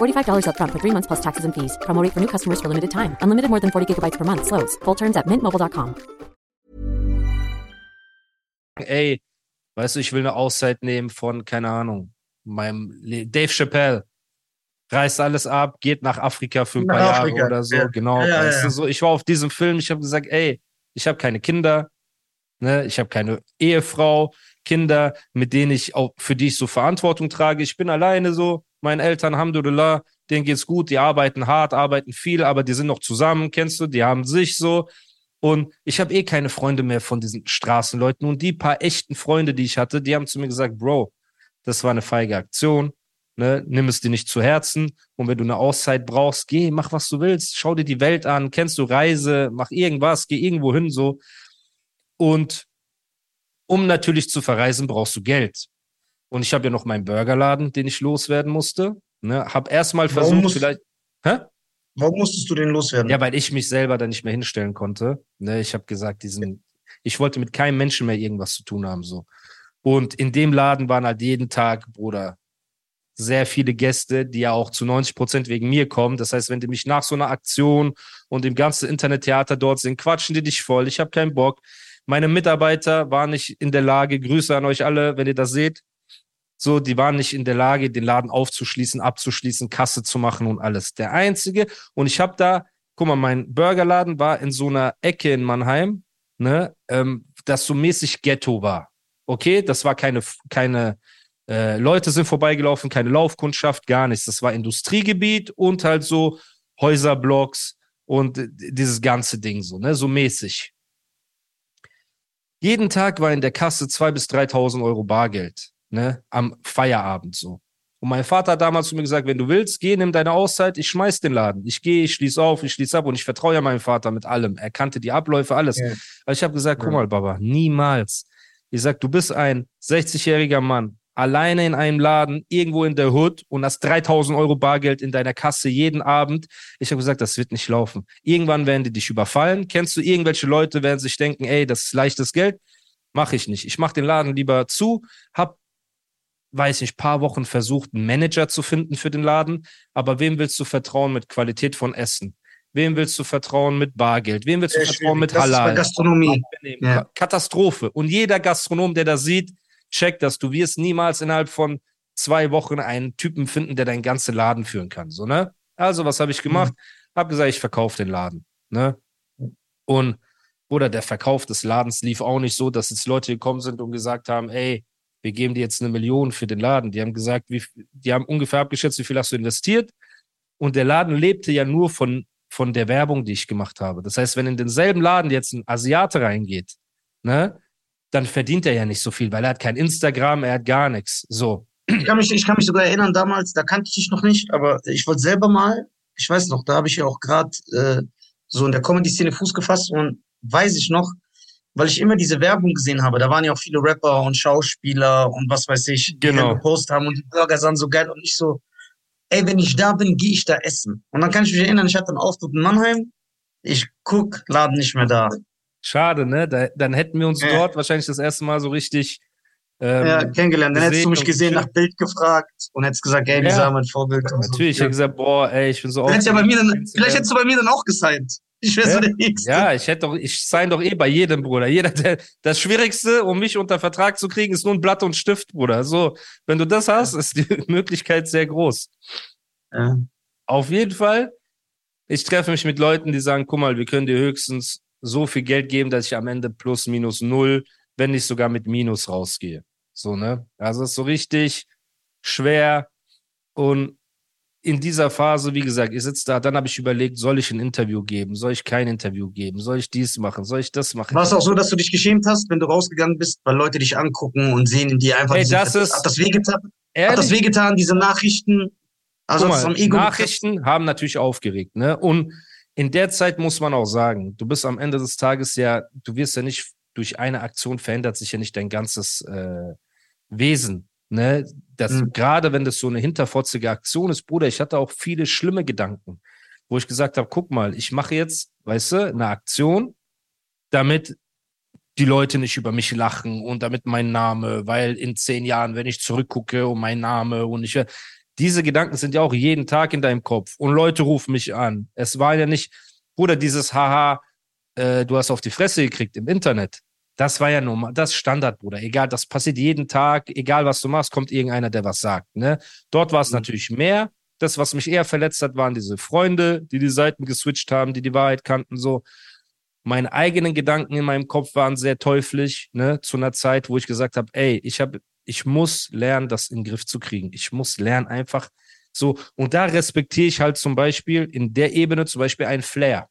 $45 upfront for three months plus taxes and fees. Promo rate for new customers for limited time. Unlimited more than 40 gigabytes per month. Slows. Full terms at mintmobile.com. ey, weißt du, ich will eine Auszeit nehmen von, keine Ahnung, meinem Le Dave Chappelle. Reißt alles ab, geht nach Afrika für ein Nach paar Jahre Afrika, oder so, ja. genau. Ja, weißt ja. Du, so, ich war auf diesem Film, ich habe gesagt, ey, ich habe keine Kinder, ne, ich habe keine Ehefrau, Kinder, mit denen ich auch, für die ich so Verantwortung trage. Ich bin alleine so, meinen Eltern, Alhamdulillah, denen geht's gut, die arbeiten hart, arbeiten viel, aber die sind noch zusammen, kennst du, die haben sich so. Und ich habe eh keine Freunde mehr von diesen Straßenleuten. Und die paar echten Freunde, die ich hatte, die haben zu mir gesagt, Bro, das war eine feige Aktion. Ne? Nimm es dir nicht zu Herzen. Und wenn du eine Auszeit brauchst, geh, mach was du willst. Schau dir die Welt an. Kennst du Reise? Mach irgendwas. Geh irgendwo hin so. Und um natürlich zu verreisen, brauchst du Geld. Und ich habe ja noch meinen Burgerladen, den ich loswerden musste. Ne? Hab erstmal versucht, musst- vielleicht. Hä? Warum musstest du den loswerden? Ja, weil ich mich selber da nicht mehr hinstellen konnte. Ne, ich habe gesagt, diesen, ich wollte mit keinem Menschen mehr irgendwas zu tun haben. so. Und in dem Laden waren halt jeden Tag, Bruder, sehr viele Gäste, die ja auch zu 90 Prozent wegen mir kommen. Das heißt, wenn die mich nach so einer Aktion und dem ganzen Internettheater dort sind, quatschen die dich voll. Ich habe keinen Bock. Meine Mitarbeiter waren nicht in der Lage, Grüße an euch alle, wenn ihr das seht. So, die waren nicht in der Lage, den Laden aufzuschließen, abzuschließen, Kasse zu machen und alles. Der einzige, und ich habe da, guck mal, mein Burgerladen war in so einer Ecke in Mannheim, ne, ähm, das so mäßig Ghetto war. Okay, das war keine, keine äh, Leute sind vorbeigelaufen, keine Laufkundschaft, gar nichts. Das war Industriegebiet und halt so Häuserblocks und dieses ganze Ding so, ne, so mäßig. Jeden Tag war in der Kasse 2.000 bis 3.000 Euro Bargeld, ne, am Feierabend so. Und mein Vater hat damals zu mir gesagt, wenn du willst, geh, nimm deine Auszeit, ich schmeiß den Laden. Ich gehe, ich schließe auf, ich schließe ab und ich vertraue ja meinem Vater mit allem. Er kannte die Abläufe, alles. Ja. Aber ich habe gesagt, guck mal, Baba, niemals. Ich sag, du bist ein 60-jähriger Mann, alleine in einem Laden, irgendwo in der Hood und hast 3000 Euro Bargeld in deiner Kasse jeden Abend. Ich habe gesagt, das wird nicht laufen. Irgendwann werden die dich überfallen. Kennst du irgendwelche Leute, werden sich denken, ey, das ist leichtes Geld? Mache ich nicht. Ich mache den Laden lieber zu, hab weiß nicht, paar Wochen versucht, einen Manager zu finden für den Laden. Aber wem willst du vertrauen mit Qualität von Essen? Wem willst du vertrauen mit Bargeld? Wem willst du Sehr vertrauen schwierig. mit Das Halal? Gastronomie. Ja. Katastrophe. Und jeder Gastronom, der das sieht, checkt das. Du wirst niemals innerhalb von zwei Wochen einen Typen finden, der deinen ganzen Laden führen kann. So, ne? Also, was habe ich gemacht? Hab gesagt, ich verkaufe den Laden. Ne? Und oder der Verkauf des Ladens lief auch nicht so, dass jetzt Leute gekommen sind und gesagt haben, ey, wir geben dir jetzt eine Million für den Laden. Die haben gesagt, wie, die haben ungefähr abgeschätzt, wie viel hast du investiert. Und der Laden lebte ja nur von, von der Werbung, die ich gemacht habe. Das heißt, wenn in denselben Laden jetzt ein Asiate reingeht, ne, dann verdient er ja nicht so viel, weil er hat kein Instagram, er hat gar nichts. So. Ich kann mich, ich kann mich sogar erinnern, damals, da kannte ich dich noch nicht, aber ich wollte selber mal, ich weiß noch, da habe ich ja auch gerade äh, so in der Comedy-Szene Fuß gefasst und weiß ich noch, weil ich immer diese Werbung gesehen habe, da waren ja auch viele Rapper und Schauspieler und was weiß ich, die Genau. gepostet haben und die Burger sahen so geil und ich so, ey, wenn ich da bin, gehe ich da essen. Und dann kann ich mich erinnern, ich hatte einen Auftritt in Mannheim, ich guck, Laden nicht mehr da. Schade, ne? Da, dann hätten wir uns Ja. dort wahrscheinlich das erste Mal so richtig ähm, ja, kennengelernt. Dann hättest du mich gesehen, nach Bild gefragt und hättest gesagt, ey, Ja. Lisa, mein Vorbild. und so. Natürlich, ich ja. hätte gesagt, boah, ey, ich bin so hättest ja bei mir dann, Instagram. vielleicht hättest du bei mir dann auch gesigned. Ich wäre so Ja? der Nächste. Ja, ich hätte doch, ich sign doch eh bei jedem, Bruder. Jeder, der, das Schwierigste, um mich unter Vertrag zu kriegen, ist nur ein Blatt und Stift, Bruder. So, wenn du das hast, ist die Möglichkeit sehr groß. Ja. Auf jeden Fall, ich treffe mich mit Leuten, die sagen, guck mal, wir können dir höchstens so viel Geld geben, dass ich am Ende plus minus null, wenn nicht sogar mit Minus rausgehe. So, ne? Also ist so richtig schwer. Und in dieser Phase, wie gesagt, ich sitze da, dann habe ich überlegt, soll ich ein Interview geben? Soll ich kein Interview geben? Soll ich dies machen? Soll ich das machen? War es auch so, dass du dich geschämt hast, wenn du rausgegangen bist, weil Leute dich angucken und sehen in dir einfach, Ey, diese- das ist- hat das wehgetan? Hat das wehgetan, diese Nachrichten? Also mal, Nachrichten haben natürlich aufgeregt, ne? Und in der Zeit muss man auch sagen, du bist am Ende des Tages ja, du wirst ja nicht durch eine Aktion verändert sich ja nicht dein ganzes äh, Wesen. Ne? Das, mhm. Gerade wenn das so eine hinterfotzige Aktion ist, Bruder, ich hatte auch viele schlimme Gedanken, wo ich gesagt habe, guck mal, ich mache jetzt, weißt du, eine Aktion, damit die Leute nicht über mich lachen und damit mein Name, weil in zehn Jahren, wenn ich zurückgucke und mein Name und ich, diese Gedanken sind ja auch jeden Tag in deinem Kopf und Leute rufen mich an. Es war ja nicht, Bruder, dieses Haha, äh, du hast auf die Fresse gekriegt im Internet. Das war ja normal, das Standard, Bruder. Egal, das passiert jeden Tag, egal was du machst, kommt irgendeiner, der was sagt. Ne? Dort war es mhm. natürlich mehr. Das, was mich eher verletzt hat, waren diese Freunde, die die Seiten geswitcht haben, die die Wahrheit kannten, so. Meine eigenen Gedanken in meinem Kopf waren sehr teuflisch, ne, zu einer Zeit, wo ich gesagt habe, ey, ich habe, ich muss lernen, das in den Griff zu kriegen. Ich muss lernen, einfach so. Und da respektiere ich halt zum Beispiel in der Ebene zum Beispiel einen Flair.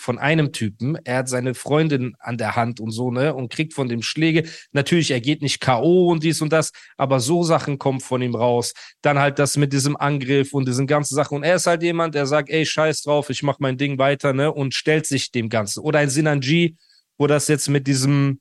Von einem Typen. Er hat seine Freundin an der Hand und so, ne, und kriegt von dem Schläge. Natürlich, er geht nicht K.O. und dies und das, aber so Sachen kommen von ihm raus. Dann halt das mit diesem Angriff und diesen ganzen Sachen. Und er ist halt jemand, der sagt, ey, scheiß drauf, ich mach mein Ding weiter, ne, und stellt sich dem Ganzen. Oder ein Sinanji, wo das jetzt mit diesem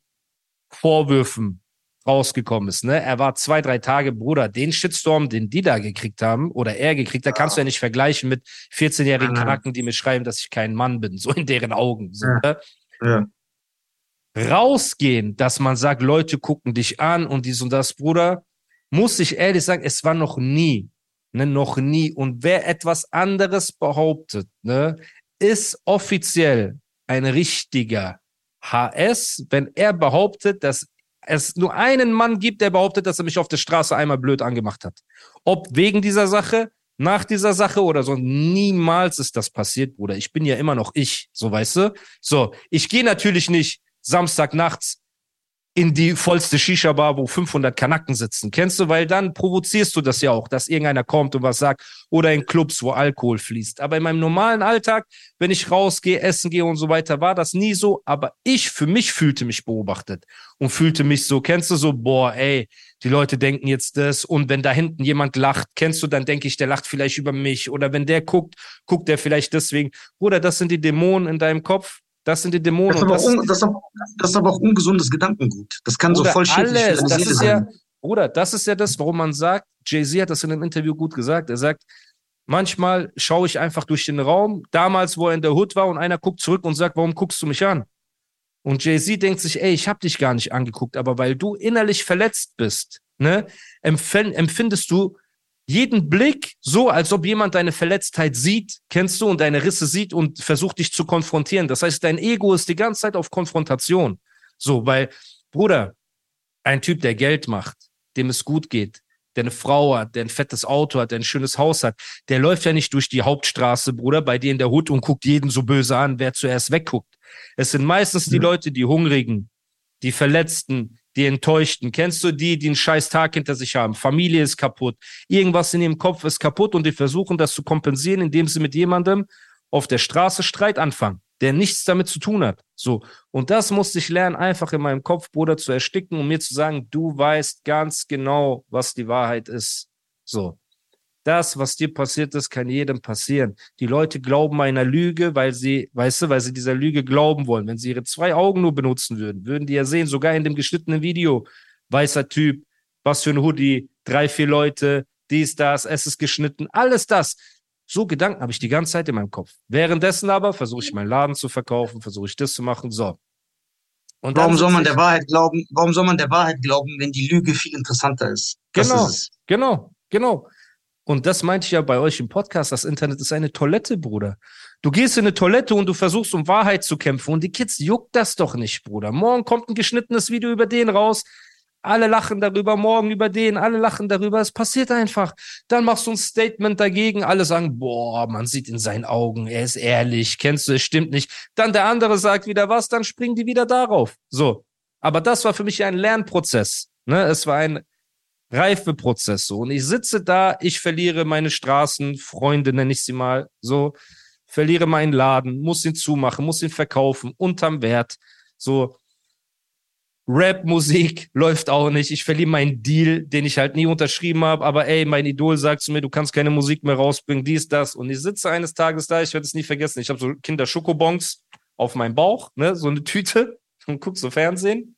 Vorwürfen rausgekommen ist. Ne? Er war zwei, drei Tage, Bruder, den Shitstorm, den die da gekriegt haben oder er gekriegt, da kannst du ja nicht vergleichen mit 14-jährigen Knacken, die mir schreiben, dass ich kein Mann bin, so in deren Augen. So, ne? ja. Rausgehen, dass man sagt, Leute gucken dich an und dies und das, Bruder, muss ich ehrlich sagen, es war noch nie, ne, noch nie. Und wer etwas anderes behauptet, ne, ist offiziell ein richtiger HS, wenn er behauptet, dass es nur einen Mann gibt, der behauptet, dass er mich auf der Straße einmal blöd angemacht hat. Ob wegen dieser Sache, nach dieser Sache oder so. Niemals ist das passiert, Bruder. Ich bin ja immer noch ich, so weißt du. So, ich gehe natürlich nicht Samstag nachts in die vollste Shisha-Bar, wo 500 Kanacken sitzen. Kennst du? Weil dann provozierst du das ja auch, dass irgendeiner kommt und was sagt. Oder in Clubs, wo Alkohol fließt. Aber in meinem normalen Alltag, wenn ich rausgehe, essen gehe und so weiter, war das nie so. Aber ich für mich fühlte mich beobachtet und fühlte mich so, kennst du so, boah, ey, die Leute denken jetzt das. Und wenn da hinten jemand lacht, kennst du, dann denke ich, der lacht vielleicht über mich. Oder wenn der guckt, guckt der vielleicht deswegen. Bruder, das sind die Dämonen in deinem Kopf das sind die Dämonen. Das ist aber, das, das, ist aber, das ist aber auch ungesundes Gedankengut. Das kann Bruder, so voll schädlich alles, das ist ja, Bruder, das ist ja das, warum man sagt, Jay-Z hat das in einem Interview gut gesagt. Er sagt, manchmal schaue ich einfach durch den Raum, damals, wo er in der Hood war, und einer guckt zurück und sagt, warum guckst du mich an? Und Jay-Z denkt sich, ey, ich habe dich gar nicht angeguckt, aber weil du innerlich verletzt bist, ne, empfindest du jeden Blick so, als ob jemand deine Verletztheit sieht, kennst du, und deine Risse sieht und versucht dich zu konfrontieren. Das heißt, dein Ego ist die ganze Zeit auf Konfrontation. So, weil, Bruder, ein Typ, der Geld macht, dem es gut geht, der eine Frau hat, der ein fettes Auto hat, der ein schönes Haus hat, der läuft ja nicht durch die Hauptstraße, Bruder, bei dir in der Hut und guckt jeden so böse an, wer zuerst wegguckt. Es sind meistens die Leute, die Hungrigen, die Verletzten, die Enttäuschten. Kennst du die, die einen scheiß Tag hinter sich haben? Familie ist kaputt. Irgendwas in ihrem Kopf ist kaputt und die versuchen das zu kompensieren, indem sie mit jemandem auf der Straße Streit anfangen, der nichts damit zu tun hat. So. Und das musste ich lernen, einfach in meinem Kopf, Bruder, zu ersticken, um mir zu sagen, du weißt ganz genau, was die Wahrheit ist. So. Das, was dir passiert ist, kann jedem passieren. Die Leute glauben einer Lüge, weil sie, weißt du, weil sie dieser Lüge glauben wollen. Wenn sie ihre zwei Augen nur benutzen würden, würden die ja sehen, sogar in dem geschnittenen Video, weißer Typ, was für ein Hoodie, drei, vier Leute, dies, das, es ist geschnitten, alles das. So Gedanken habe ich die ganze Zeit in meinem Kopf. Währenddessen aber versuche ich meinen Laden zu verkaufen, versuche ich das zu machen. So. Und Warum soll man der Wahrheit glauben? Warum soll man der Wahrheit glauben, wenn die Lüge viel interessanter ist? Das Genau, ist genau, genau. Und das meinte ich ja bei euch im Podcast. Das Internet ist eine Toilette, Bruder. Du gehst in eine Toilette und du versuchst um Wahrheit zu kämpfen und die Kids juckt das doch nicht, Bruder. Morgen kommt ein geschnittenes Video über den raus. Alle lachen darüber, morgen über den, alle lachen darüber. Es passiert einfach. Dann machst du ein Statement dagegen. Alle sagen, boah, man sieht in seinen Augen, er ist ehrlich, kennst du, es stimmt nicht. Dann der andere sagt wieder was, dann springen die wieder darauf. So. Aber das war für mich ein Lernprozess. Ne? Es war ein Reifeprozess so. Und ich sitze da, ich verliere meine Straßenfreunde, nenne ich sie mal, so, verliere meinen Laden, muss ihn zumachen, muss ihn verkaufen, unterm Wert, so. Rap-Musik läuft auch nicht. Ich verliere meinen Deal, den ich halt nie unterschrieben habe. Aber ey, mein Idol sagt zu mir, du kannst keine Musik mehr rausbringen, dies, das. Und ich sitze eines Tages da, ich werde es nie vergessen. Ich habe so Kinder-Schokobons auf meinem Bauch, ne, so eine Tüte und guck so Fernsehen.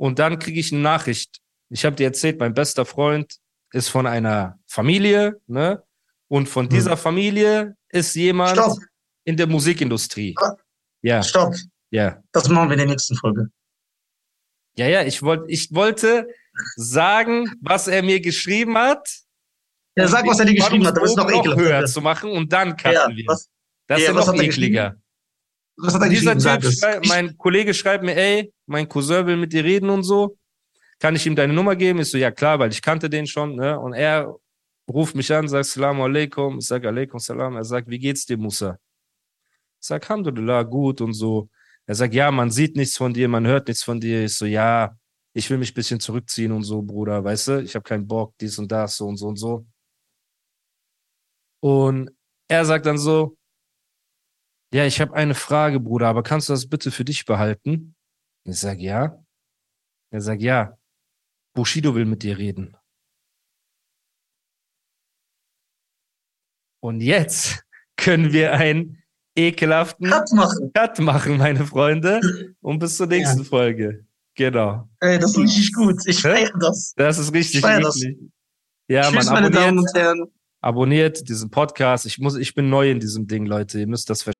Und dann kriege ich eine Nachricht. Ich habe dir erzählt, mein bester Freund ist von einer Familie, ne? Und von dieser Familie ist jemand Stopp. in der Musikindustrie. Ah. Ja, Stopp. ja. Das machen wir in der nächsten Folge. Ja, ja, ich wollte, ich wollte sagen, was er mir geschrieben hat. Ja, sag, was er dir geschrieben hat, aber ist noch Spannungsbogen höher zu machen und dann cutten Ja, wir. was, das ist ja, ja was noch er ekliger. Was hat er Dieser Typ, schrei- mein Kollege schreibt mir, ey, mein Cousin will mit dir reden und so. Kann ich ihm deine Nummer geben? Ich so, ja klar, weil ich kannte den schon, ne? Und er ruft mich an, sagt Salamu alaikum. Ich sag alaikum salam. Er sagt, wie geht's dir, Musa? Ich sag, Alhamdulillah, gut und so. Er sagt, ja, man sieht nichts von dir, man hört nichts von dir. Ich so, ja, ich will mich ein bisschen zurückziehen und so, Bruder, weißt du? Ich habe keinen Bock, dies und das, so und so und so. Und er sagt dann so, ja, ich habe eine Frage, Bruder, aber kannst du das bitte für dich behalten? Ich sag, ja. Er sagt, ja. Bushido will mit dir reden. Und jetzt können wir einen ekelhaften Cut machen. Cut machen, meine Freunde. Und bis zur nächsten Folge. Genau. Ey, das ist richtig gut. Ich feiere das. Das ist richtig feier das. Ja, Tschüss, man, meine Damen abonniert, und Herren. abonniert diesen Podcast. Ich muss, ich bin neu in diesem Ding, Leute. Ihr müsst das verstehen.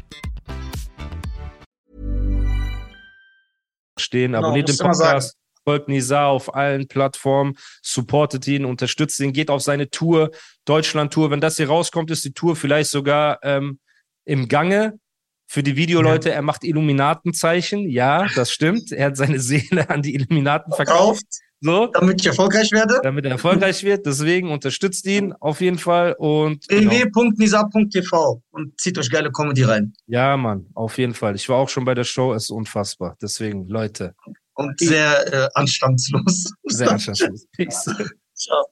stehen. Genau, Abonniert den Podcast, folgt Nisa auf allen Plattformen, supportet ihn, unterstützt ihn, geht auf seine Tour, Deutschland-Tour. Wenn das hier rauskommt, ist die Tour vielleicht sogar ähm, im Gange. Für die Videoleute, er macht Illuminatenzeichen. Ja, das stimmt. Er hat seine Seele an die Illuminaten verkauft. Kauft, So, damit ich erfolgreich werde. damit er erfolgreich wird. Deswegen unterstützt ihn auf jeden Fall. Und genau. www.nisa.tv und zieht euch geile Comedy rein. ja, Mann, auf jeden Fall. Ich war auch schon bei der Show, es ist unfassbar. Deswegen, Leute, Und sehr äh, anstandslos. sehr anstandslos. Peace. Ciao.